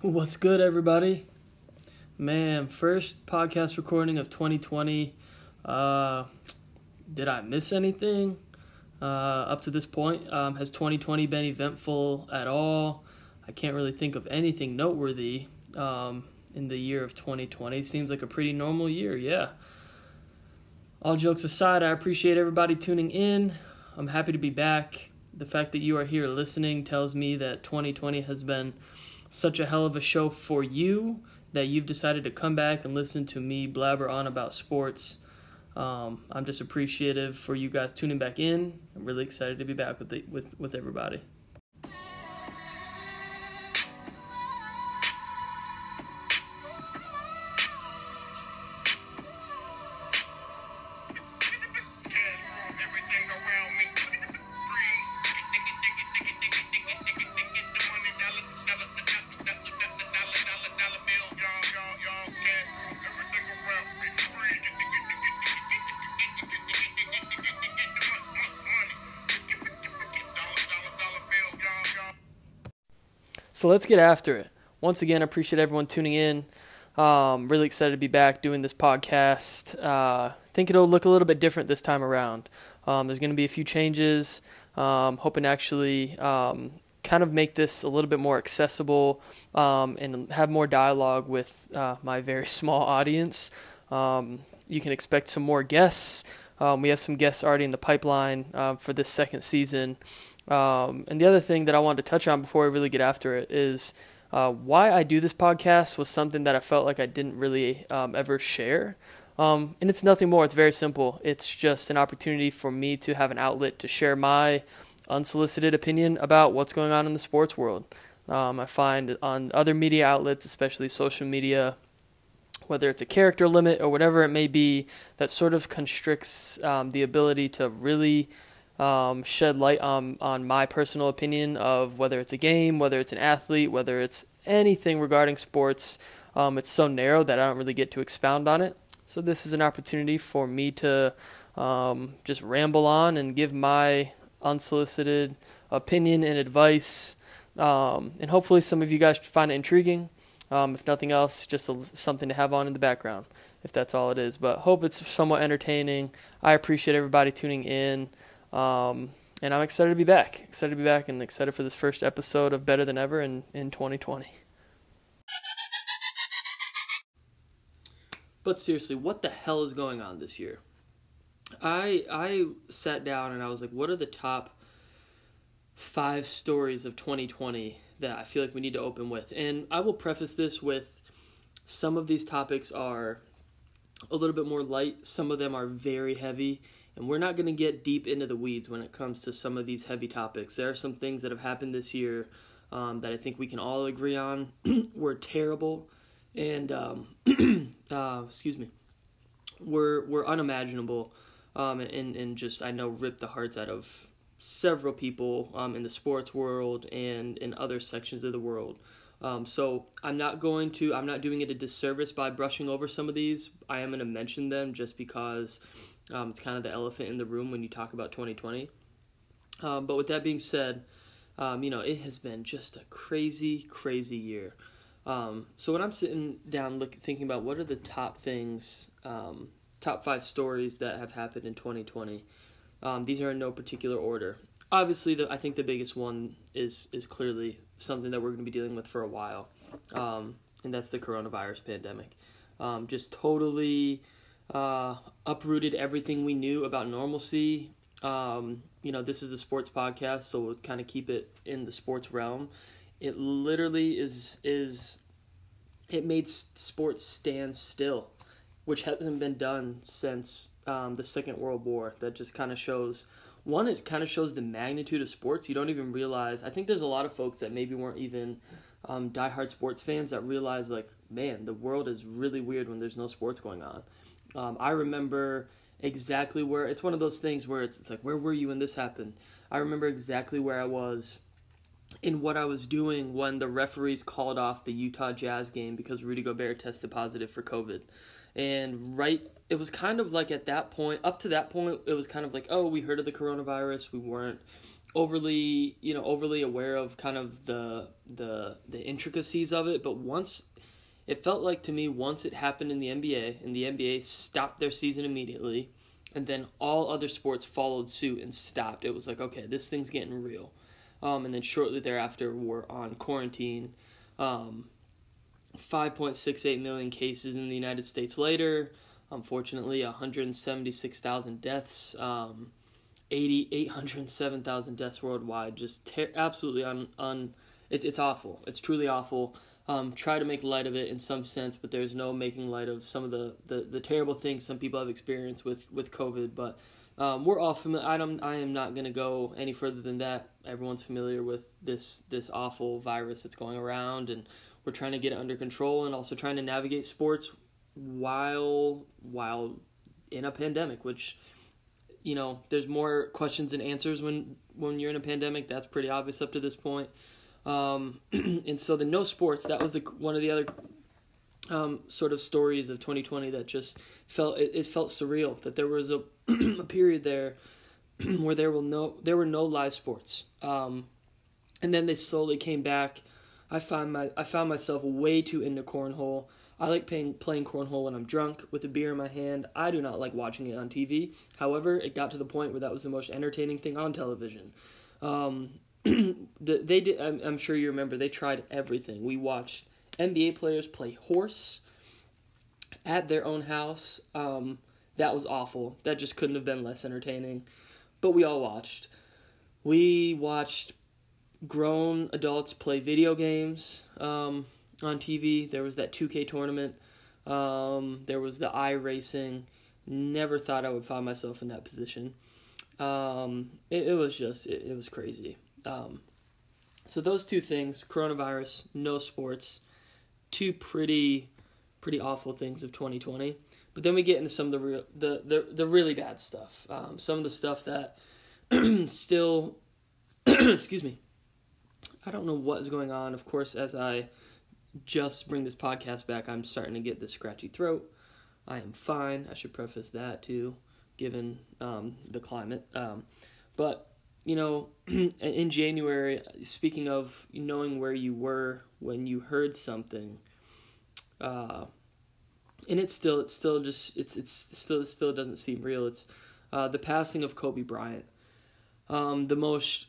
What's good, everybody? Man, first podcast recording of 2020. Uh, did I miss anything uh, up to this point? Um, has 2020 been eventful at all? I can't really think of anything noteworthy um, in the year of 2020. Seems like a pretty normal year, yeah. All jokes aside, I appreciate everybody tuning in. I'm happy to be back. The fact that you are here listening tells me that 2020 has been such a hell of a show for you that you've decided to come back and listen to me blabber on about sports. Um, I'm just appreciative for you guys tuning back in. I'm really excited to be back with the, with with everybody. Let's get after it. Once again, I appreciate everyone tuning in. Um, really excited to be back doing this podcast. Uh, think it'll look a little bit different this time around. Um, there's going to be a few changes. Um, hoping to actually um, kind of make this a little bit more accessible um, and have more dialogue with uh, my very small audience. Um, you can expect some more guests. We have some guests already in the pipeline uh, for this second season. Um, and the other thing that I wanted to touch on before I really get after it is uh, why I do this podcast was something that I felt like I didn't really um, ever share. Um, and it's nothing more, it's very simple. It's just an opportunity for me to have an outlet to share my unsolicited opinion about what's going on in the sports world. Um, I find on other media outlets, especially social media, whether it's a character limit or whatever it may be, that sort of constricts um, the ability to really um, shed light on on my personal opinion of whether it's a game, whether it's an athlete, whether it's anything regarding sports. Um, it's so narrow that I don't really get to expound on it. So this is an opportunity for me to um, just ramble on and give my unsolicited opinion and advice. Um, and hopefully, some of you guys find it intriguing. Um, if nothing else, just a, something to have on in the background, if that's all it is. But hope it's somewhat entertaining. I appreciate everybody tuning in. Um, and I'm excited to be back. Excited to be back and excited for this first episode of Better Than Ever in, in 2020. But seriously, what the hell is going on this year? I I sat down and I was like, what are the top five stories of 2020 that I feel like we need to open with? And I will preface this with some of these topics are a little bit more light, some of them are very heavy and we're not going to get deep into the weeds when it comes to some of these heavy topics. There are some things that have happened this year um, that I think we can all agree on were terrible and, um, uh, excuse me, were, were unimaginable um, and, and just, I know, ripped the hearts out of several people um, in the sports world and in other sections of the world. Um, so I'm not going to, I'm not doing it a disservice by brushing over some of these. I am going to mention them just because um, it's kind of the elephant in the room when you talk about 2020. Um, but with that being said, um, you know, it has been just a crazy, crazy year. Um, so when I'm sitting down look, thinking about what are the top things, um, top five stories that have happened in 2020, um, these are in no particular order. Obviously, the, I think the biggest one is is clearly something that we're going to be dealing with for a while, and that's the coronavirus pandemic. just totally uh, uprooted everything we knew about normalcy. Um, you know, this is a sports podcast, so we'll kind of keep it in the sports realm. It literally is is it made sports stand still, which hasn't been done since um, the Second World War. That just kind of shows one. It kind of shows the magnitude of sports. You don't even realize. I think there's a lot of folks that maybe weren't even um, diehard sports fans that realize like, man, the world is really weird when there's no sports going on. Um, I remember exactly where it's one of those things where it's, it's like, where were you when this happened? I remember exactly where I was in what I was doing when the referees called off the Utah Jazz game because Rudy Gobert tested positive for COVID. And right, it was kind of like at that point, up to that point, it was kind of like, oh, we heard of the coronavirus. We weren't overly you know overly aware of kind of the the the intricacies of it but once it felt like to me once it happened in the NBA and the NBA stopped their season immediately and then all other sports followed suit and stopped it was like okay this thing's getting real um, and then shortly thereafter we're on quarantine um, 5.68 million cases in the United States later unfortunately 176,000 deaths um, 80, 807,000 deaths worldwide. Just ter- absolutely un, un it, it's awful. It's truly awful. Um, try to make light of it in some sense, but there's no making light of some of the, the, the terrible things some people have experienced with, with COVID. But um, we're all familiar. I, don't, I am not going to go any further than that. Everyone's familiar with this this awful virus that's going around, and we're trying to get it under control, and also trying to navigate sports while while in a pandemic, which you know, there's more questions and answers when when you're in a pandemic. That's pretty obvious up to this point. Um, and so the no sports that was the one of the other um, sort of stories of 2020 that just felt it, it felt surreal that there was a, a period there where there will no there were no live sports um, and then they slowly came back i found my i found myself way too into cornhole I like playing, playing cornhole when I'm drunk with a beer in my hand. I do not like watching it on TV. However, it got to the point where that was the most entertaining thing on television. Um, the, they did. I'm, I'm sure you remember. They tried everything. We watched NBA players play horse at their own house. Um, that was awful. That just couldn't have been less entertaining. But we all watched. We watched grown adults play video games. Um, on TV. There was that 2K tournament. Um, there was the iRacing. Never thought I would find myself in that position. Um, it, it, was just, it, it was crazy. Um, so those two things, coronavirus, no sports, two pretty, pretty awful things of 2020. But then we get into some of the real, the, the, the really bad stuff. Um, some of the stuff that still, excuse me, I don't know what is going on. Of course, as I just bring this podcast back, I'm starting to get this scratchy throat. I am fine. I should preface that too, given um, the climate. Um, but you know, in January, speaking of knowing where you were when you heard something, uh, and it's still, it's still just, it's, it's still, it still doesn't seem real. It's uh, the passing of Kobe Bryant, um, the most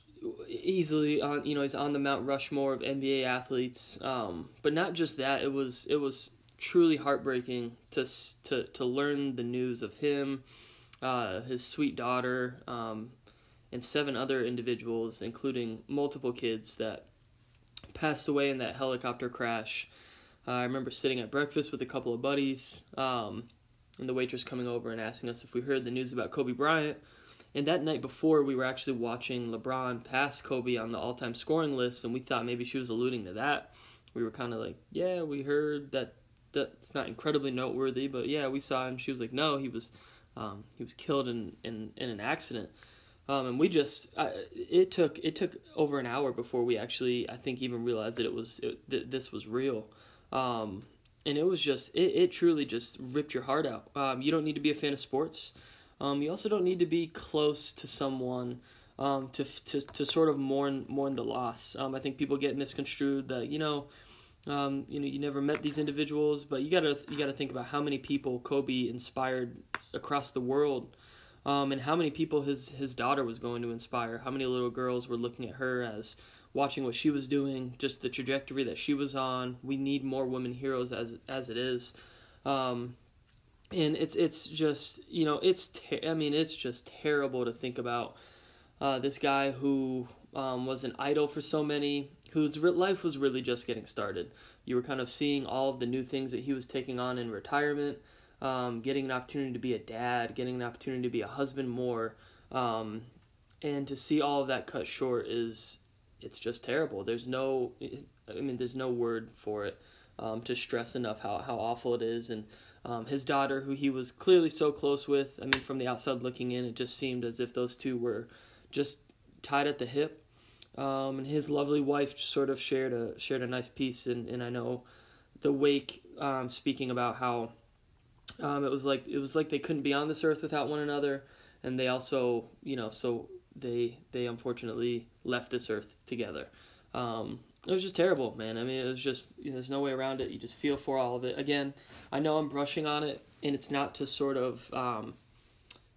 easily on you know he's on the Mount Rushmore of NBA athletes. Um, but not just that, it was it was truly heartbreaking to to to learn the news of him, uh, his sweet daughter, um, and seven other individuals, including multiple kids that passed away in that helicopter crash. Uh, I remember sitting at breakfast with a couple of buddies, um, and the waitress coming over and asking us if we heard the news about Kobe Bryant. And that night before, we were actually watching LeBron pass Kobe on the all time scoring list, and we thought maybe she was alluding to that. We were kind of like, yeah, we heard that that's not incredibly noteworthy, but yeah, we saw him. She was like, no, he was um, he was killed in, in, in an accident. Um, and we just I, it took it took over an hour before we actually I think even realized that it was it, that this was real. Um, and it was just it, it truly just ripped your heart out. Um, you don't need to be a fan of sports. Um, you also don't need to be close to someone um, to, to to sort of mourn mourn the loss. Um, I think people get misconstrued that you know, um, you know, you never met these individuals, but you gotta you gotta think about how many people Kobe inspired across the world, um, and how many people his his daughter was going to inspire. How many little girls were looking at her as watching what she was doing, just the trajectory that she was on. We need more women heroes as as it is. Um, and it's it's just you know it's ter- I mean it's just terrible to think about uh, this guy who um, was an idol for so many whose life was really just getting started. You were kind of seeing all of the new things that he was taking on in retirement, um, getting an opportunity to be a dad, getting an opportunity to be a husband more, um, and to see all of that cut short is it's just terrible. There's no I mean there's no word for it um, to stress enough how how awful it is and um, his daughter, who he was clearly so close with. I mean, from the outside looking in, it just seemed as if those two were just tied at the hip. Um, and his lovely wife sort of shared a shared a nice piece, and, and I know the wake um, speaking about how um, it was like it was like they couldn't be on this earth without one another, and they also you know so they they unfortunately left this earth together. Um, it was just terrible, man. I mean, it was just you know, there's no way around it. You just feel for all of it. Again, I know I'm brushing on it, and it's not to sort of um,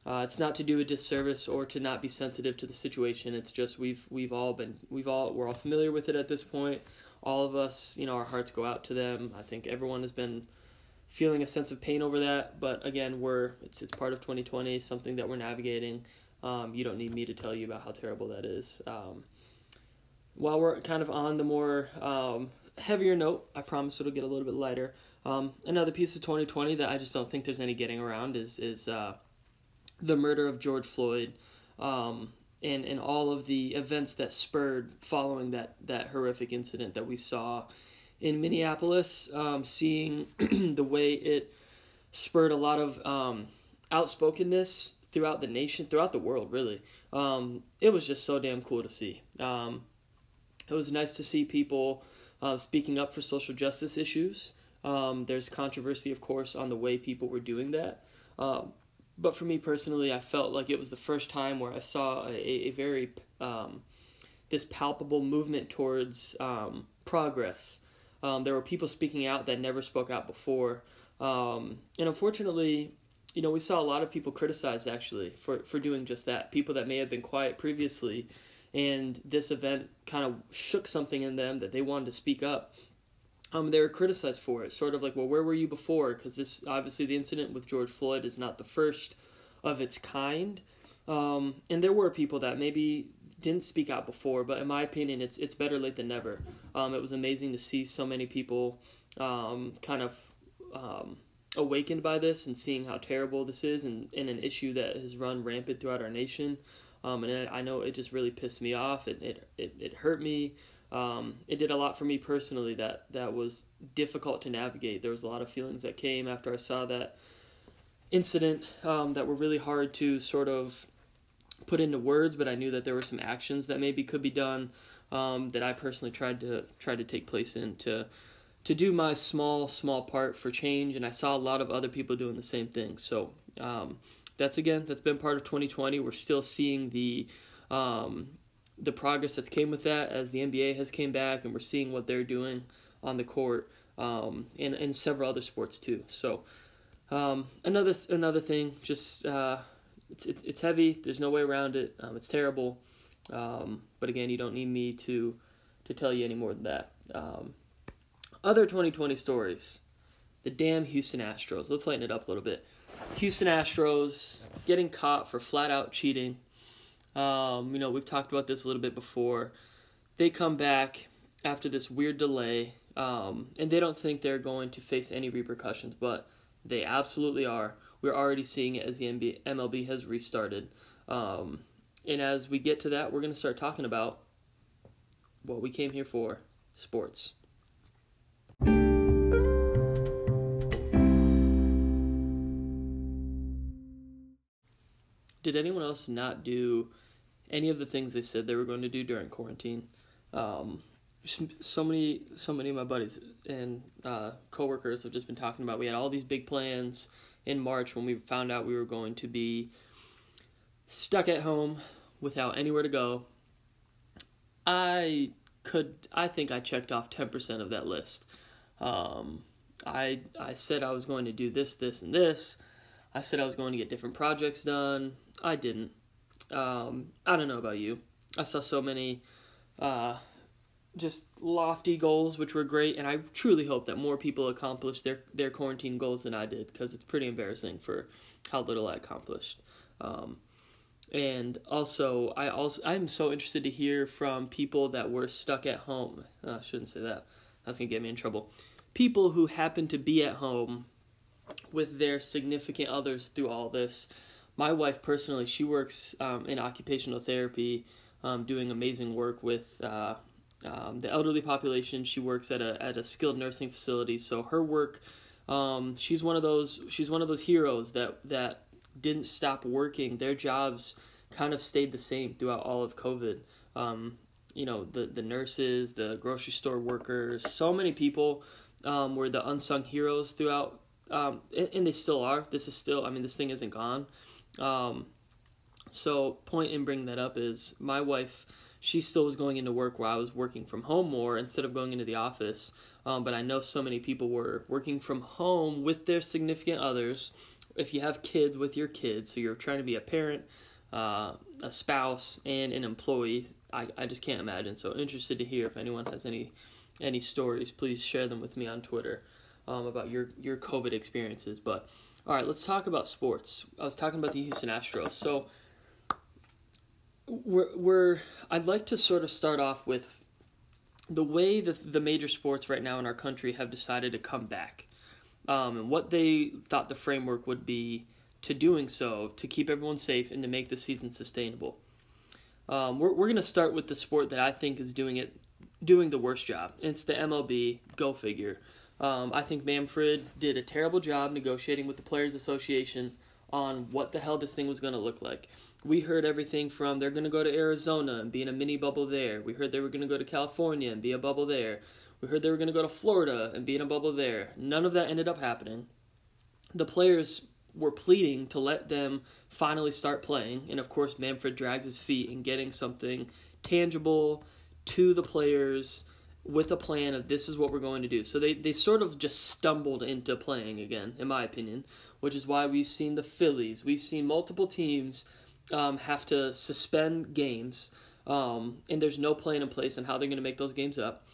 uh, it's not to do a disservice or to not be sensitive to the situation. It's just we've we've all been we've all we're all familiar with it at this point. All of us, you know, our hearts go out to them. I think everyone has been feeling a sense of pain over that. But again, we're it's it's part of 2020, something that we're navigating. Um, you don't need me to tell you about how terrible that is. Um, while we're kind of on the more um, heavier note, I promise it'll get a little bit lighter. Um, another piece of 2020 that I just don't think there's any getting around is is uh, the murder of George Floyd, um, and and all of the events that spurred following that that horrific incident that we saw in Minneapolis. Um, seeing the way it spurred a lot of um, outspokenness throughout the nation, throughout the world, really. Um, it was just so damn cool to see. Um, it was nice to see people uh, speaking up for social justice issues. Um, there's controversy, of course, on the way people were doing that. But for me personally, I felt like it was the first time where I saw a, a very this palpable movement towards progress. Um, there were people speaking out that never spoke out before, um, and unfortunately, you know, we saw a lot of people criticized actually for for doing just that. People that may have been quiet previously and this event kind of shook something in them that they wanted to speak up. Um, they were criticized for it, sort of like, well, where were you before? Because this obviously the incident with George Floyd is not the first of its kind, um, and there were people that maybe didn't speak out before, but in my opinion, it's it's better late than never. Um, it was amazing to see so many people um, kind of um, awakened by this and seeing how terrible this is, and, and an issue that has run rampant throughout our nation. Um, and I know it just really pissed me off. It it it, it hurt me. Um, it did a lot for me personally that that was difficult to navigate. There was a lot of feelings that came after I saw that incident um, that were really hard to sort of put into words, but I knew that there were some actions that maybe could be done um, that I personally tried to try to take place in to to do my small small part for change. And I saw a lot of other people doing the same thing. So um, that's again that's been part of 2020. We're still seeing the um, the progress that's came with that as the NBA has came back, and we're seeing what they're doing on the court um, and and several other sports too. So um, another another thing, just uh, it's, it's it's heavy. There's no way around it. Um, it's terrible. Um, but again, you don't need me to to tell you any more than that. Um, other 2020 stories. The damn Houston Astros. Let's lighten it up a little bit. Houston Astros getting caught for flat out cheating. Um, you know, we've talked about this a little bit before. They come back after this weird delay, um, and they don't think they're going to face any repercussions, but they absolutely are. We're already seeing it as the NBA, MLB has restarted. Um, and as we get to that, we're going to start talking about what we came here for sports. did anyone else not do any of the things they said they were going to do during quarantine? Um, so many, so many of my buddies and uh, coworkers have just been talking about. We had all these big plans in March when we found out we were going to be stuck at home without anywhere to go. I could, I think I checked off ten percent of that list. Um, I I said I was going to do this, this, and this. I said I was going to get different projects done. I didn't. Um, I don't know about you. I saw so many uh, just lofty goals, which were great, and I truly hope that more people accomplish their, their quarantine goals than I did because it's pretty embarrassing for how little I accomplished. Um, and also, I also I'm so interested to hear from people that were stuck at home. Uh, I shouldn't say that. That's gonna get me in trouble. People who happen to be at home with their significant others through all this my wife personally, she works um, in occupational therapy, um, doing amazing work with uh, um, the elderly population. She works at a at a skilled nursing facility, so her work, um, she's one of those she's one of those heroes that that didn't stop working. Their jobs kind of stayed the same throughout all of COVID. Um, you know, the the nurses, the grocery store workers, so many people um, were the unsung heroes throughout, and, and they still are. This is still, I mean, this thing isn't gone. Um, So, point in bringing that up is my wife, she still was going into work while I was working from home more instead of going into the office. Um, but I know so many people were working from home with their significant others. If you have kids with your kids, so you're trying to be a parent, uh, a spouse, and an employee, I, I just can't imagine. So interested to hear if anyone has any any stories. Please share them with me on Twitter um, about your your COVID experiences. But all right, let's talk about sports. I was talking about the Houston Astros. So we're, we're I'd like to sort of start off with the way that the major sports right now in our country have decided to come back um, and what they thought the framework would be to doing so to keep everyone safe and to make the season sustainable. Um, we're we're going to start with the sport that I think is doing it doing the worst job. It's the MLB. Go figure. Um, I think Manfred did a terrible job negotiating with the Players Association on what the hell this thing was going to look like we heard everything from they're going to go to Arizona and be in a mini bubble there. We heard they were going to go to California and be a bubble there. We heard they were going to go to Florida and be in a bubble there. None of that ended up happening. The players were pleading to let them finally start playing, and of course, Manfred drags his feet in getting something tangible to the players with a plan of this is what we're going to do. So they, they sort of just stumbled into playing again, in my opinion, which is why we've seen the Phillies, we've seen multiple teams um, have to suspend games, um, and there's no plan in place on how they're going to make those games up.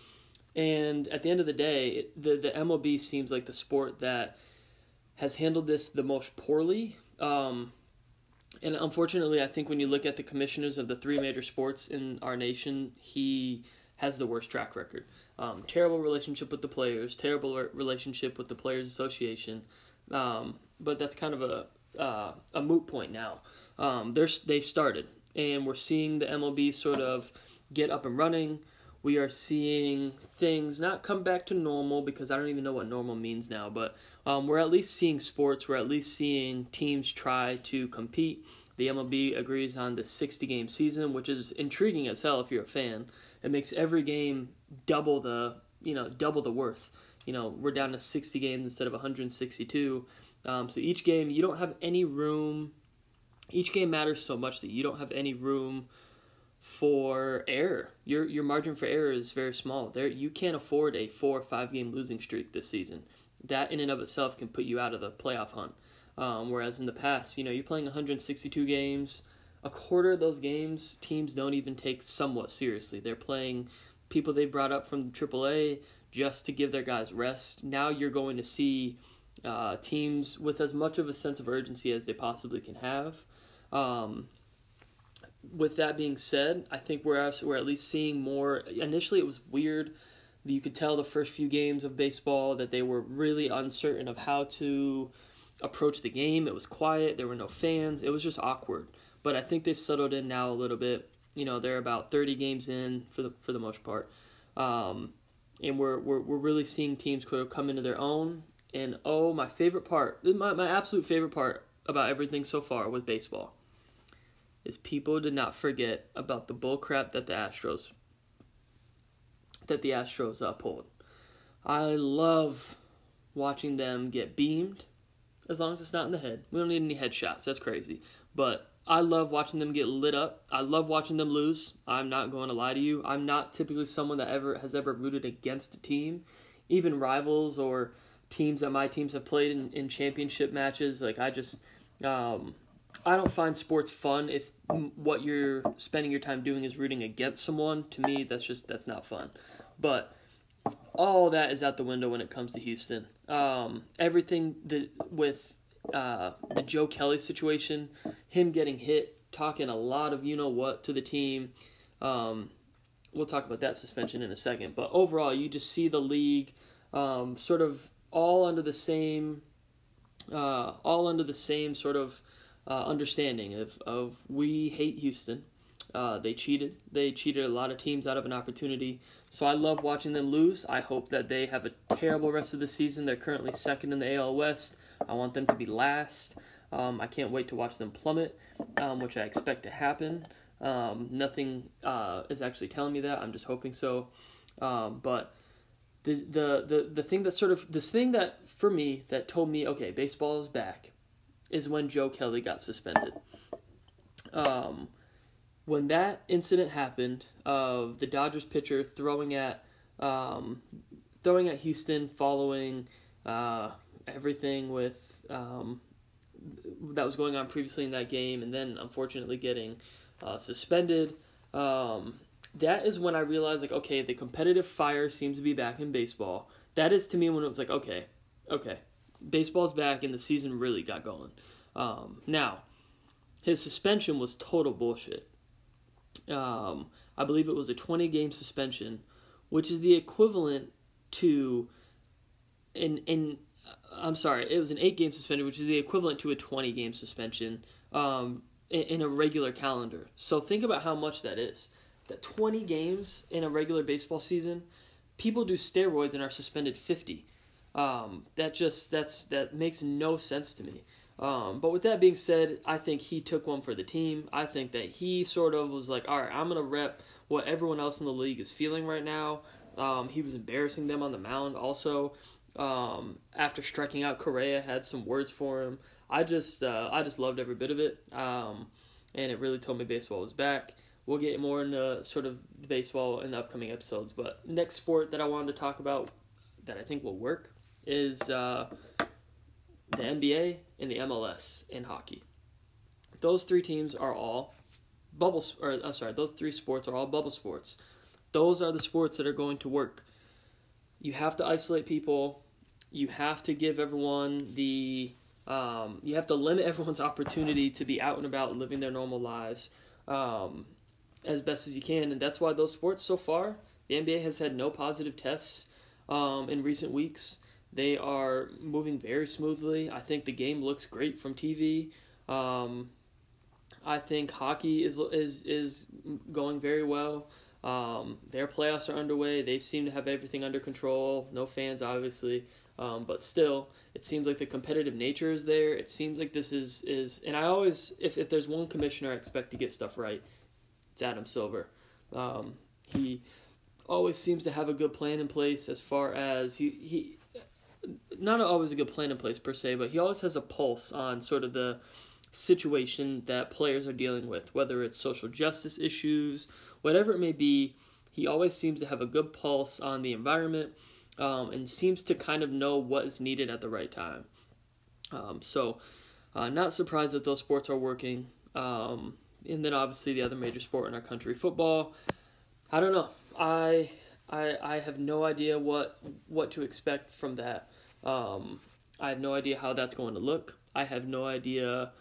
And at the end of the day, the the MLB seems like the sport that has handled this the most poorly. Um, and unfortunately, I think when you look at the commissioners of the three major sports in our nation, he has the worst track record. Um, terrible relationship with the players, terrible relationship with the Players Association. Um, but that's kind of a uh, a moot point now um, they're they've started, and we're seeing the MLB sort of get up and running. We are seeing things not come back to normal because I don't even know what normal means now, but um, we're at least seeing sports. We're at least seeing teams try to compete. The MLB agrees on the 60 game season, which is intriguing as hell if you're a fan. It makes every game double the you know double the worth. You know we're down to 60 games instead of 162. Um, so each game you don't have any room each game matters so much that you don't have any room for error. Your your margin for error is very small. There you can't afford a four or five game losing streak this season. That in and of itself can put you out of the playoff hunt. Um, whereas in the past, you know, you're playing 162 games. A quarter of those games, teams don't even take somewhat seriously. They're playing people they brought up from AAA just to give their guys rest. Now you're going to see uh, teams with as much of a sense of urgency as they possibly can have. Um, with that being said, I think we're we're at least seeing more. Initially, it was weird. You could tell the first few games of baseball that they were really uncertain of how to approach the game. It was quiet. There were no fans. It was just awkward. But I think they settled in now a little bit. You know, they're about 30 games in for the for the most part, um, and we're, we're we're really seeing teams come into their own. And oh, my favorite part, my my absolute favorite part about everything so far with baseball is people did not forget about the bullcrap that the Astros that the Astros pulled. I love watching them get beamed, as long as it's not in the head. We don't need any headshots. That's crazy. But I love watching them get lit up. I love watching them lose. I'm not going to lie to you. I'm not typically someone that ever has ever rooted against a team, even rivals or teams that my teams have played in, in championship matches. Like I just, um, I don't find sports fun if what you're spending your time doing is rooting against someone. To me, that's just that's not fun. But all that is out the window when it comes to Houston. Um, everything that with uh, the Joe Kelly situation, him getting hit, talking a lot of you know what to the team. Um, we'll talk about that suspension in a second. But overall, you just see the league um, sort of all under the same, uh, all under the same sort of uh, understanding of, of we hate Houston. Uh, they cheated. They cheated a lot of teams out of an opportunity. So I love watching them lose. I hope that they have a terrible rest of the season. They're currently second in the AL West. I want them to be last. Um, I can't wait to watch them plummet, um, which I expect to happen. Um, nothing uh, is actually telling me that. I'm just hoping so. Um, but the, the the the thing that sort of this thing that for me that told me okay, baseball is back is when Joe Kelly got suspended. Um, when that incident happened of the Dodgers pitcher throwing at um, throwing at Houston following uh, everything with um, that was going on previously in that game, and then unfortunately getting uh, suspended. Um, that is when I realized, like, okay, the competitive fire seems to be back in baseball. That is to me when it was like, okay, okay, baseball's back, and the season really got going. Um, now, his suspension was total bullshit. Um, I believe it was a 20 game suspension, which is the equivalent to in in I'm sorry, it was an eight game suspension, which is the equivalent to a 20 game suspension um, in, in, a regular calendar. So think about how much that is. That 20 games in a regular baseball season, people do steroids and are suspended 50. Um, that just that's that makes no sense to me. Um, but with that being said, I think he took one for the team. I think that he sort of was like, all right, I'm gonna rep what everyone else in the league is feeling right now. Um, he was embarrassing them on the mound also. Um, after striking out Correa, had some words for him. I just uh, I just loved every bit of it, um, and it really told me baseball was back. We'll get more into sort of baseball in the upcoming episodes. But next sport that I wanted to talk about that I think will work is uh, the NBA and the MLS in hockey. Those three teams are all bubble. Or I'm sorry, those three sports are all bubble sports. Those are the sports that are going to work. You have to isolate people you have to give everyone the um, you have to limit everyone's opportunity to be out and about living their normal lives um, as best as you can and that's why those sports so far the nba has had no positive tests um, in recent weeks they are moving very smoothly i think the game looks great from tv um, i think hockey is is is going very well um, their playoffs are underway. They seem to have everything under control. No fans, obviously. Um, but still, it seems like the competitive nature is there. It seems like this is is, and I always, if if there's one commissioner I expect to get stuff right, it's Adam Silver. Um, he always seems to have a good plan in place as far as he he not always a good plan in place per se, but he always has a pulse on sort of the situation that players are dealing with, whether it's social justice issues, whatever it may be. He always seems to have a good pulse on the environment um, and seems to kind of know what is needed at the right time. Um, so, uh, not surprised that those sports are working. Um, and then obviously the other major sport in our country, football. I don't know. I I I have no idea what what to expect from that. Um, I have no idea how that's going to look. I have no idea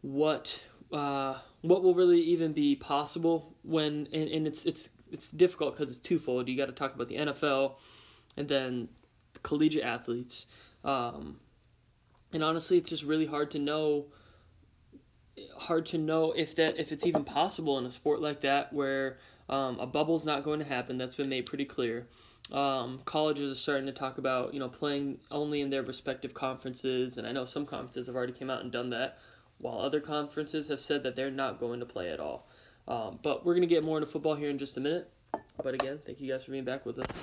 what uh, what will really even be possible when and, and it's it's it's difficult because it's twofold. You got to talk about the NFL and then collegiate athletes. Um, and honestly, it's just really hard to know hard to know if that if it's even possible in a sport like that where um, a bubble's not going to happen. That's been made pretty clear. Um, colleges are starting to talk about you know playing only in their respective conferences, and I know some conferences have already came out and done that, while other conferences have said that they're not going to play at all. Um, but we're going to get more into football here in just a minute. But again, thank you guys for being back with us.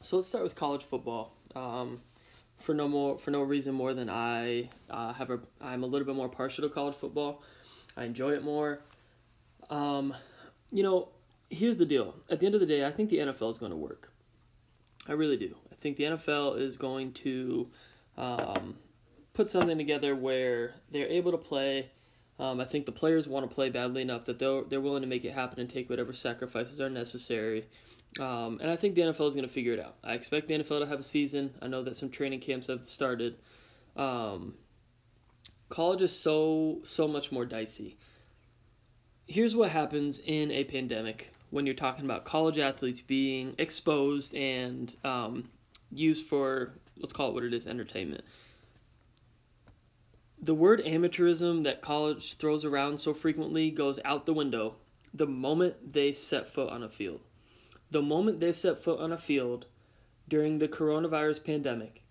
So let's start with college football. Um, for no more for no reason more than I uh, have a I'm a little bit more partial to college football. I enjoy it more. Um, you know, here's the deal. At the end of the day, I think the NFL is going to work. I really do. I think the NFL is going to um, put something together where they're able to play. Um, I think the players want to play badly enough that they're they're willing to make it happen and take whatever sacrifices are necessary um, and I think the NFL is going to figure it out. I expect the NFL to have a season. I know that some training camps have started. Um, college is so so much more dicey. Here's what happens in a pandemic when you're talking about college athletes being exposed and um, used for let's call it what it is entertainment. The word amateurism that college throws around so frequently goes out the window the moment they set foot on a field the moment they set foot on a field during the coronavirus pandemic,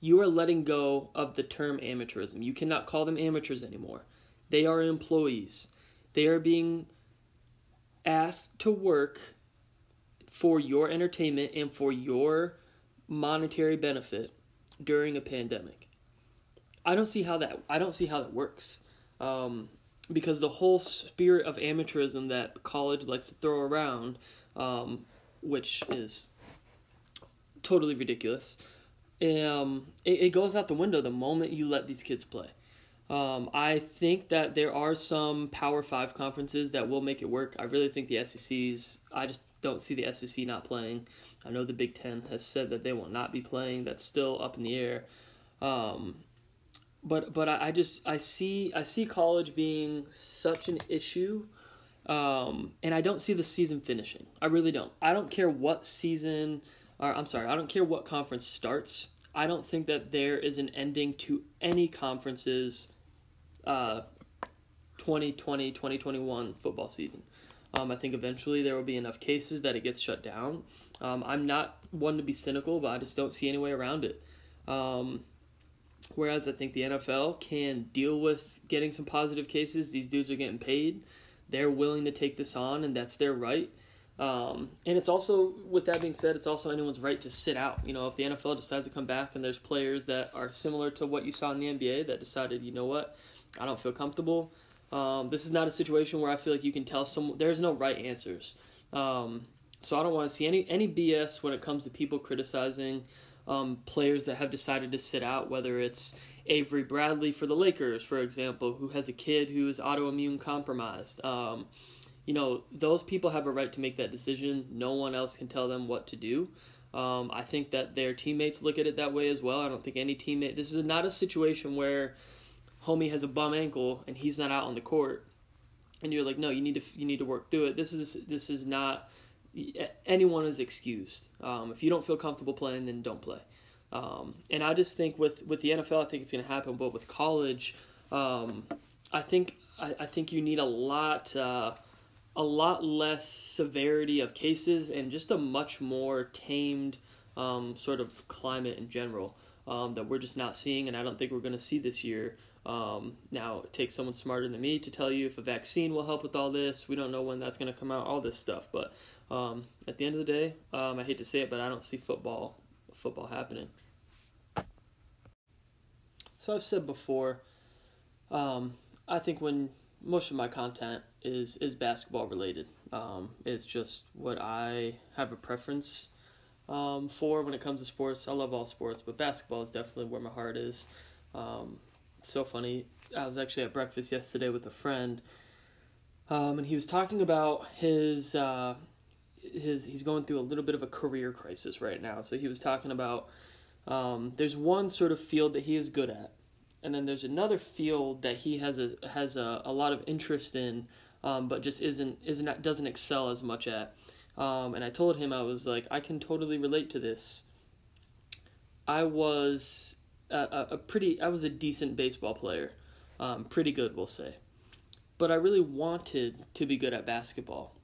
you are letting go of the term amateurism. You cannot call them amateurs anymore. They are employees. They are being asked to work for your entertainment and for your monetary benefit during a pandemic. I don't see how that I don't see how that works. Um, because the whole spirit of amateurism that college likes to throw around, um, which is totally ridiculous, um, it, it goes out the window the moment you let these kids play. Um, I think that there are some Power Five conferences that will make it work. I really think the SECs. I just don't see the SEC not playing. I know the Big Ten has said that they will not be playing. That's still up in the air. Um, but but I, I, just I see I see college being such an issue, um, and I don't see the season finishing. I really don't. I don't care what season, or I'm sorry, I don't care what conference starts. I don't think that there is an ending to any conferences uh, 2020 2021 football season. Um, I think eventually there will be enough cases that it gets shut down. Um, I'm not one to be cynical, but I just don't see any way around it. Um, whereas I think the NFL can deal with getting some positive cases. These dudes are getting paid. They're willing to take this on, and that's their right. Um, and it's also, with that being said, it's also anyone's right to sit out. You know, if the NFL decides to come back and there's players that are similar to what you saw in the NBA that decided, you know what, I don't feel comfortable. Um, this is not a situation where I feel like you can tell someone there's no right answers. Um, so I don't want to see any any BS when it comes to people criticizing um, players that have decided to sit out, whether it's Avery Bradley for the Lakers, for example, who has a kid who is autoimmune compromised. Um, you know, those people have a right to make that decision. No one else can tell them what to do. Um, I think that their teammates look at it that way as well. I don't think any teammate. This is not a situation where homie has a bum ankle and he's not out on the court, and you're like, no, you need to you need to work through it. This is this is not anyone is excused. Um, if you don't feel comfortable playing, then don't play. Um, and I just think with with the NFL, I think it's going to happen. But with college, um, I think I, I, think you need a lot. Uh, a lot less severity of cases and just a much more tamed um, sort of climate in general um, that we're just not seeing, and I don't think we're going to see this year. Um, now, it takes someone smarter than me to tell you if a vaccine will help with all this. We don't know when that's going to come out, all this stuff. But um, at the end of the day, um, I hate to say it, but I don't see football football happening. So I've said before, um, I think when most of my content is is basketball related. Um, it's just what I have a preference um, for when it comes to sports. I love all sports, but basketball is definitely where my heart is. Um, so funny. I was actually at breakfast yesterday with a friend, um, and he was talking about his uh, his. He's going through a little bit of a career crisis right now. So he was talking about um, there's one sort of field that he is good at, and then there's another field that he has a has a, a lot of interest in, um, but just isn't isn't doesn't excel as much at. Um, and I told him I was like I can totally relate to this. I was a, a pretty I was a decent baseball player, um, pretty good we'll say, but I really wanted to be good at basketball,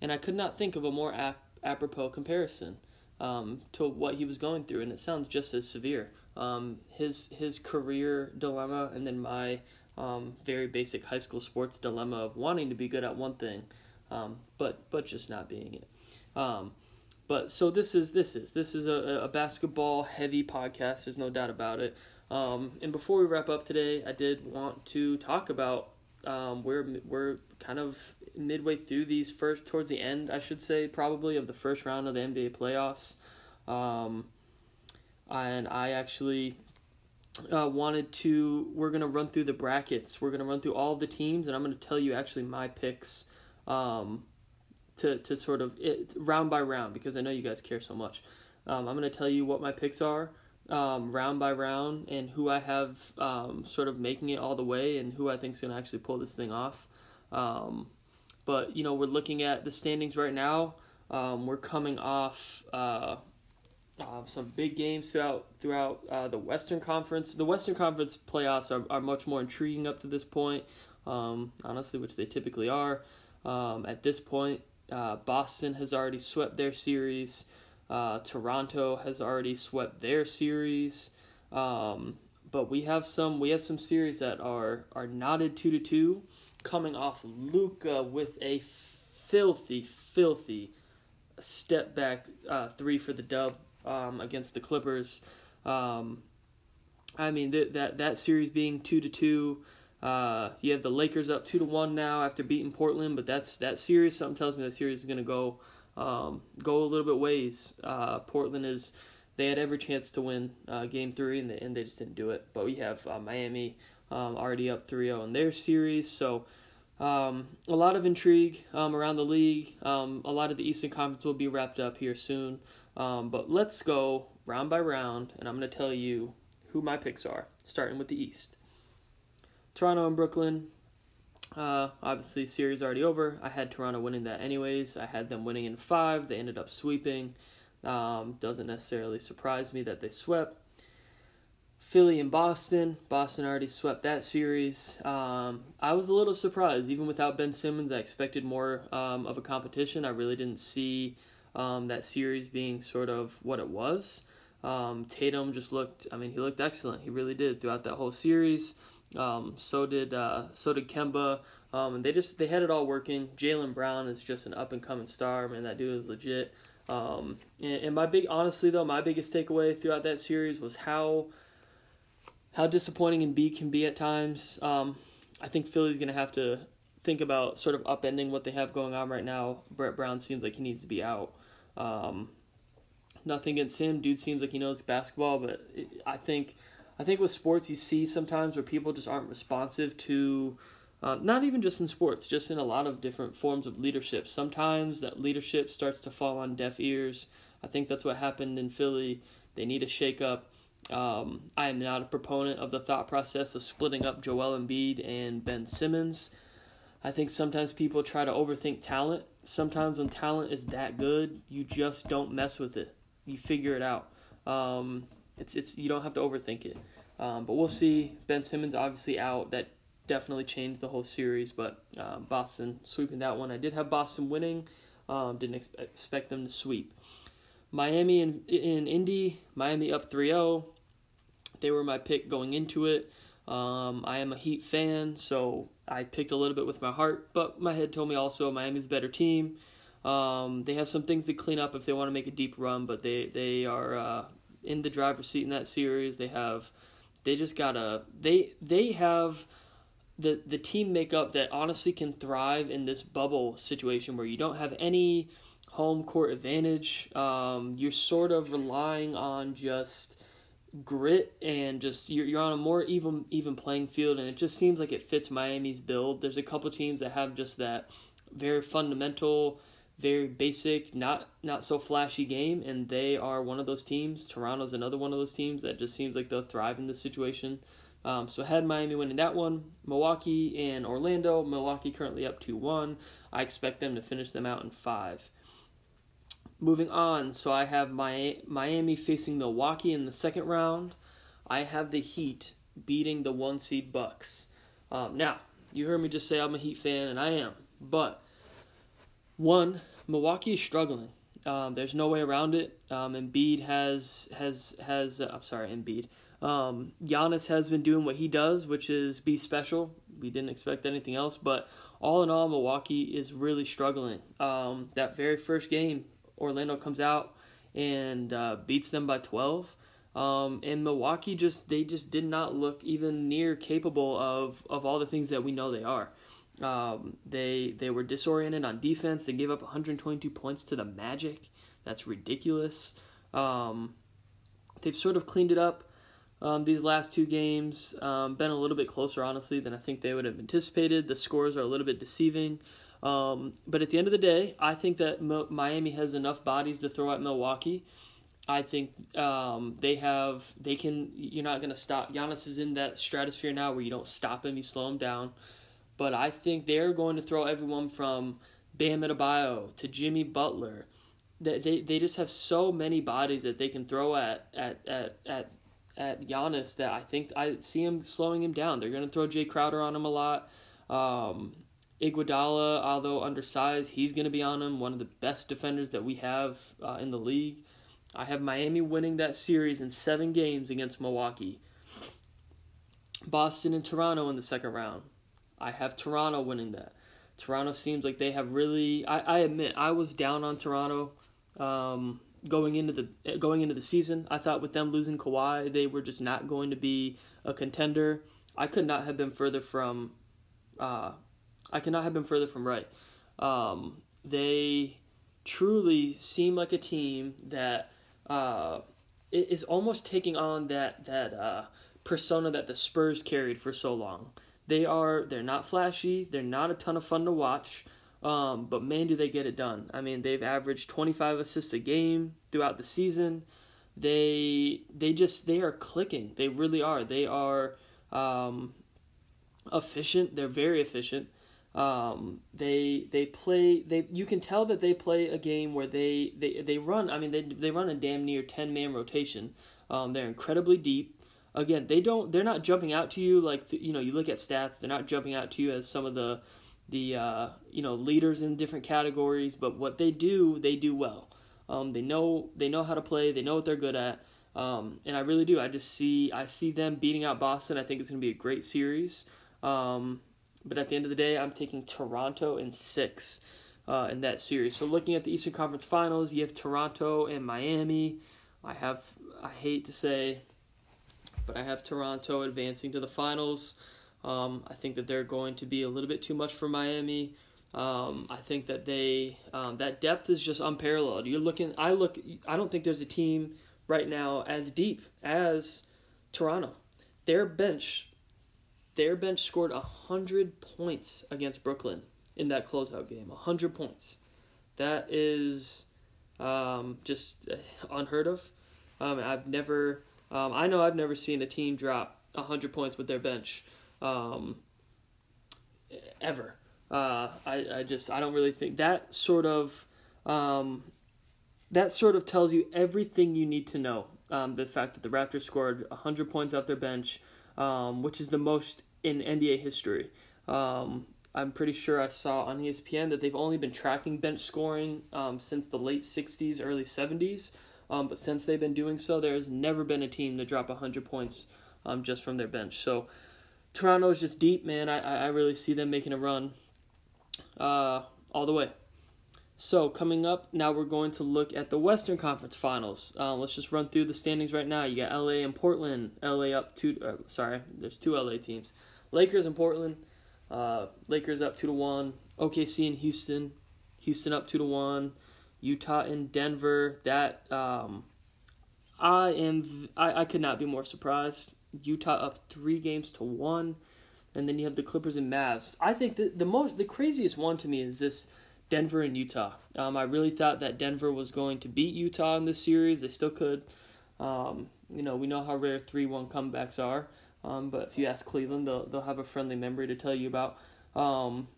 and I could not think of a more ap- apropos comparison um, to what he was going through, and it sounds just as severe. Um, his his career dilemma and then my um, very basic high school sports dilemma of wanting to be good at one thing, um, but but just not being it. But so this is this is this is a, a basketball heavy podcast. There's no doubt about it. Um, and before we wrap up today, I did want to talk about um, we're we're kind of midway through these first towards the end, I should say, probably of the first round of the NBA playoffs. Um, and I actually uh, wanted to. We're gonna run through the brackets. We're gonna run through all the teams, and I'm gonna tell you actually my picks. Um, to to sort of it, round by round because I know you guys care so much. Um, I'm gonna tell you what my picks are. Um, round by round, and who I have um, sort of making it all the way, and who I think is going to actually pull this thing off. Um, but you know, we're looking at the standings right now. Um, we're coming off uh, uh, some big games throughout throughout uh, the Western Conference. The Western Conference playoffs are, are much more intriguing up to this point, um, honestly, which they typically are. At this point, uh, Boston has already swept their series. Uh, Toronto has already swept their series. Um, but we have some we have some series that are are knotted two to two, coming off Luka with a filthy, filthy step back uh, three for the dub um, against the Clippers. Um, I mean th- that that series being two to two, Uh, you have the Lakers up two to one now after beating Portland, but that's that series. Something tells me that series is going to go um, go a little bit ways. Uh, Portland is they had every chance to win uh, Game Three, and they, and they just didn't do it. But we have uh, Miami um, already up 3-0 in their series, so. Um, a lot of intrigue um, around the league. Um, a lot of the Eastern Conference will be wrapped up here soon. Um, but let's go round by round, and I'm going to tell you who my picks are, starting with the East. Toronto and Brooklyn. Uh, obviously, series already over. I had Toronto winning that anyways. I had them winning in five. They ended up sweeping. Um, doesn't necessarily surprise me that they swept. Philly and Boston. Boston already swept that series. Um, I was a little surprised. Even without Ben Simmons, I expected more um, of a competition. I really didn't see um, that series being sort of what it was. Um, Tatum just looked. I mean, he looked excellent. He really did throughout that whole series. Um, so did uh, so did Kemba. Um, and they just they had it all working. Jaylen Brown is just an up and coming star. Man, that dude is legit. Um, and, and my big, honestly though, my biggest takeaway throughout that series was how how disappointing Embiid can be at times. Um, I think Philly's going to have to think about sort of upending what they have going on right now. Brett Brown seems like he needs to be out. Um, nothing against him, dude seems like he knows basketball, but it, I think I think with sports you see sometimes where people just aren't responsive to. Uh, not even just in sports, just in a lot of different forms of leadership. Sometimes that leadership starts to fall on deaf ears. I think that's what happened in Philly. They need a shake up. Um, I am not a proponent of the thought process of splitting up Joel Embiid and Ben Simmons. I think sometimes people try to overthink talent. Sometimes when talent is that good, you just don't mess with it. You figure it out. Um, it's it's you don't have to overthink it. Um, but we'll see. Ben Simmons obviously out. That definitely changed the whole series. But um, Boston sweeping that one. I did have Boston winning. Um, didn't expect, expect them to sweep. Miami and in Indy, Miami up 3-0. They were my pick going into it. Um, I am a Heat fan, so I picked a little bit with my heart, but my head told me also Miami's a better team. Um, they have some things to clean up if they want to make a deep run, but they they are uh, in the driver's seat in that series. They have they just gotta they they have the the team makeup that honestly can thrive in this bubble situation where you don't have any home court advantage. Um, you're sort of relying on just grit and just you're you're on a more even even playing field and it just seems like it fits Miami's build. There's a couple teams that have just that very fundamental, very basic, not not so flashy game and they are one of those teams. Toronto's another one of those teams that just seems like they'll thrive in this situation. Um, so had Miami winning that one. Milwaukee and Orlando. Milwaukee currently up 2 1. I expect them to finish them out in five. Moving on, so I have my Miami facing Milwaukee in the second round. I have the Heat beating the one seed Bucks. Um, now, you heard me just say I'm a Heat fan, and I am. But one, Milwaukee is struggling. Um, there's no way around it. Um, Embiid has has has. Uh, I'm sorry, Embiid. Um, Giannis has been doing what he does, which is be special. We didn't expect anything else, but all in all, Milwaukee is really struggling. Um, that very first game, Orlando comes out and uh, beats them by 12. Um, and Milwaukee just they just did not look even near capable of of all the things that we know they are. Um, they they were disoriented on defense. They gave up 122 points to the Magic. That's ridiculous. Um, they've sort of cleaned it up um, these last two games. Um, been a little bit closer, honestly, than I think they would have anticipated. The scores are a little bit deceiving. Um, but at the end of the day, I think that Mo- Miami has enough bodies to throw at Milwaukee. I think um, they have they can. You're not going to stop. Giannis is in that stratosphere now where you don't stop him, you slow him down. But I think they're going to throw everyone from Bam Adebayo to Jimmy Butler. That they, they just have so many bodies that they can throw at at at at at Giannis that I think I see him slowing him down. They're going to throw Jae Crowder on him a lot. Um, Iguodala, although undersized, he's going to be on him. One of the best defenders that we have uh, in the league. I have Miami winning that series in seven games against Milwaukee. Boston and Toronto in the second round. I have Toronto winning that. Toronto seems like they have really. I, I admit I was down on Toronto um, going into the going into the season. I thought with them losing Kawhi, they were just not going to be a contender. I could not have been further from. Uh, I could not have been further from right. Um, they truly seem like a team that uh, is almost taking on that that uh, persona that the Spurs carried for so long. They are they're not flashy. They're not a ton of fun to watch. Um, but man, do they get it done! I mean, they've averaged 25 assists a game throughout the season. They they just they are clicking. They really are. They are um, efficient. They're very efficient. Um, they they play they you can tell that they play a game where they, they, they run I mean they they run a damn near ten man rotation. Um, they're incredibly deep. Again, they don't they're not jumping out to you like you know you look at stats. They're not jumping out to you as some of the the uh, you know leaders in different categories. But what they do, they do well. Um, they know they know how to play. They know what they're good at. Um, and I really do. I just see I see them beating out Boston. I think it's going to be a great series. Um, but at the end of the day, I'm taking Toronto in six uh, in that series. So looking at the Eastern Conference Finals, you have Toronto and Miami. I have I hate to say, but I have Toronto advancing to the finals. Um, I think that they're going to be a little bit too much for Miami. Um, I think that they um, that depth is just unparalleled. You're looking. I look. I don't think there's a team right now as deep as Toronto. Their bench their bench scored 100 points against Brooklyn in that closeout game. 100 points. That is um, just unheard of. Um, I've never, um, I know I've never seen a team drop 100 points with their bench um, ever. Uh, I, I just, I don't really think that sort of, um, that sort of tells you everything you need to know. Um, the fact that the Raptors scored 100 points off their bench, um, which is the most in NBA history. Um, I'm pretty sure I saw on ESPN that they've only been tracking bench scoring since the late 60s, early 70s. Um, but since they've been doing so, there has never been a team to drop 100 points um, just from their bench. So Toronto is just deep, man. I, I really see them making a run uh, all the way. So coming up now, we're going to look at the Western Conference Finals. Uh, let's just run through the standings right now. You got LA and Portland. LA up two. Uh, sorry, there's two LA teams. Lakers and Portland. Uh, Lakers up two to one. OKC and Houston. Houston up two to one. Utah and Denver. That um, I am. I, I could not be more surprised. Utah up three games to one, and then you have the Clippers and Mavs. I think the the most the craziest one to me is this Denver and Utah. Um, I really thought that Denver was going to beat Utah in this series. They still could. Um, you know, we know how rare three one comebacks are. Um, but if you ask Cleveland, they'll they'll have a friendly memory to tell you about. Um,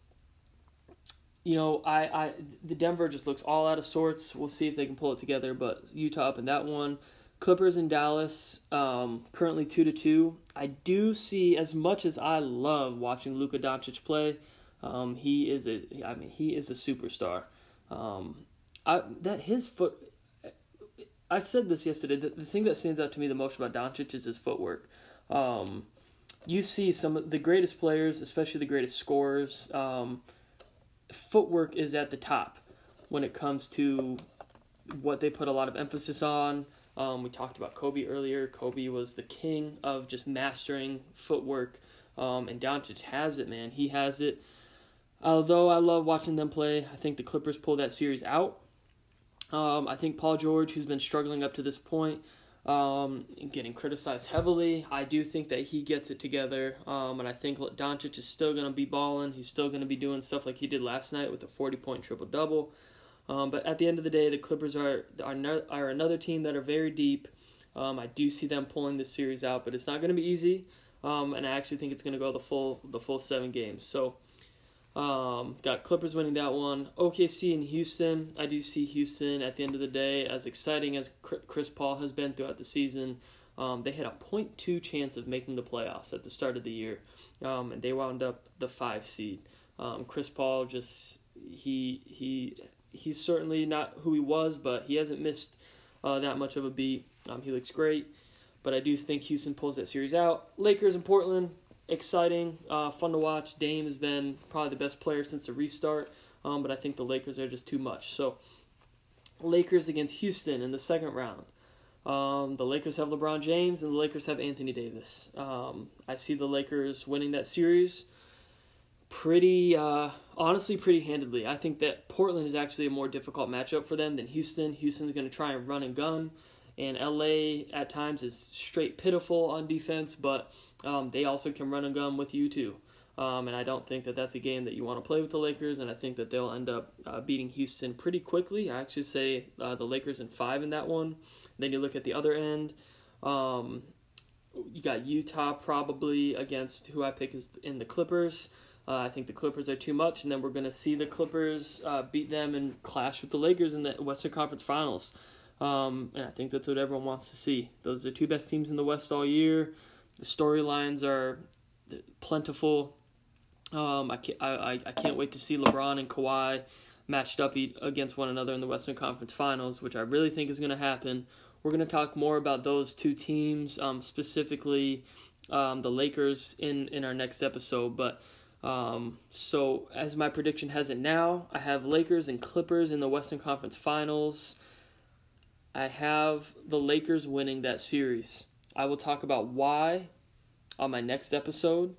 you know, I, I the Denver just looks all out of sorts. We'll see if they can pull it together. But Utah up in that one. Clippers in Dallas, um, currently two to two. I do see as much as I love watching Luka Doncic play. Um, he is a, I mean, he is a superstar. Um, I that his foot. I said this yesterday. The, the thing that stands out to me the most about Doncic is his footwork. Um, you see some of the greatest players, especially the greatest scorers, um, footwork is at the top when it comes to what they put a lot of emphasis on. Um, we talked about Kobe earlier. Kobe was the king of just mastering footwork, um, and Doncic has it, man. He has it. Although I love watching them play, I think the Clippers pull that series out. Um, I think Paul George, who's been struggling up to this point, um, getting criticized heavily. I do think that he gets it together, um, and I think Doncic is still going to be balling. He's still going to be doing stuff like he did last night with a 40 point triple double. Um, but at the end of the day, the Clippers are, are, no, are another team that are very deep. Um, I do see them pulling this series out, but it's not going to be easy. Um, and I actually think it's going to go the full the full seven games. So um, got Clippers winning that one. OKC and Houston. I do see Houston at the end of the day as exciting as Chris Paul has been throughout the season. Um, they had a 0.2 chance of making the playoffs at the start of the year, um, and they wound up the five seed. Um, Chris Paul just he he he's certainly not who he was, but he hasn't missed uh, that much of a beat. Um, he looks great, but I do think Houston pulls that series out. Lakers and Portland exciting, uh, fun to watch. Dame has been probably the best player since the restart, um, but I think the Lakers are just too much. So, Lakers against Houston in the second round. Um, the Lakers have LeBron James and the Lakers have Anthony Davis. Um, I see the Lakers winning that series pretty, uh, honestly, pretty handedly. I think that Portland is actually a more difficult matchup for them than Houston. Houston's going to try and run and gun, and LA at times is straight pitiful on defense, but um, they also can run and gun with you too. Um, and I don't think that that's a game that you want to play with the Lakers, and I think that they'll end up uh, beating Houston pretty quickly. I actually say uh, the Lakers in five in that one. Then you look at the other end. Um, you got Utah probably against who I pick is in the Clippers. Uh, I think the Clippers are too much, and then we're going to see the Clippers uh, beat them and clash with the Lakers in the Western Conference Finals. Um, and I think that's what everyone wants to see. Those are the two best teams in the West all year. The storylines are plentiful. Um, I, can't, I, I can't wait to see LeBron and Kawhi matched up against one another in the Western Conference Finals, which I really think is going to happen. We're going to talk more about those two teams, um, specifically um, the Lakers, in, in our next episode. But um, so, as my prediction has it now, I have Lakers and Clippers in the Western Conference Finals. I have the Lakers winning that series. I will talk about why on my next episode,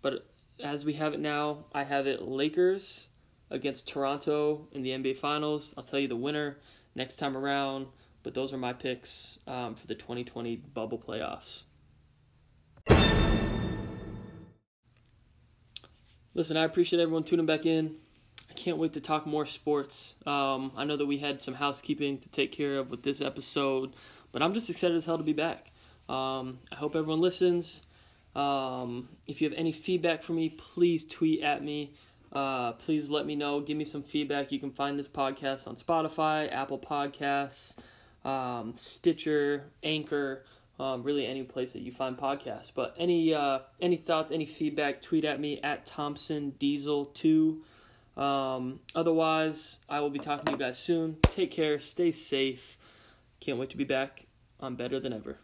but as we have it now, I have it Lakers against Toronto in the NBA Finals. I'll tell you the winner next time around. But those are my picks um, for the 2020 bubble playoffs. Listen, I appreciate everyone tuning back in. I can't wait to talk more sports. Um, I know that we had some housekeeping to take care of with this episode, but I'm just excited as hell to be back. Um, I hope everyone listens. Um, if you have any feedback for me, please tweet at me. Uh, please let me know. Give me some feedback. You can find this podcast on Spotify, Apple Podcasts um, Stitcher, Anchor, um, really any place that you find podcasts. But any uh, any thoughts, any feedback, tweet at me at Thompson Diesel two. Um, otherwise, I will be talking to you guys soon. Take care, stay safe. Can't wait to be back. I'm better than ever.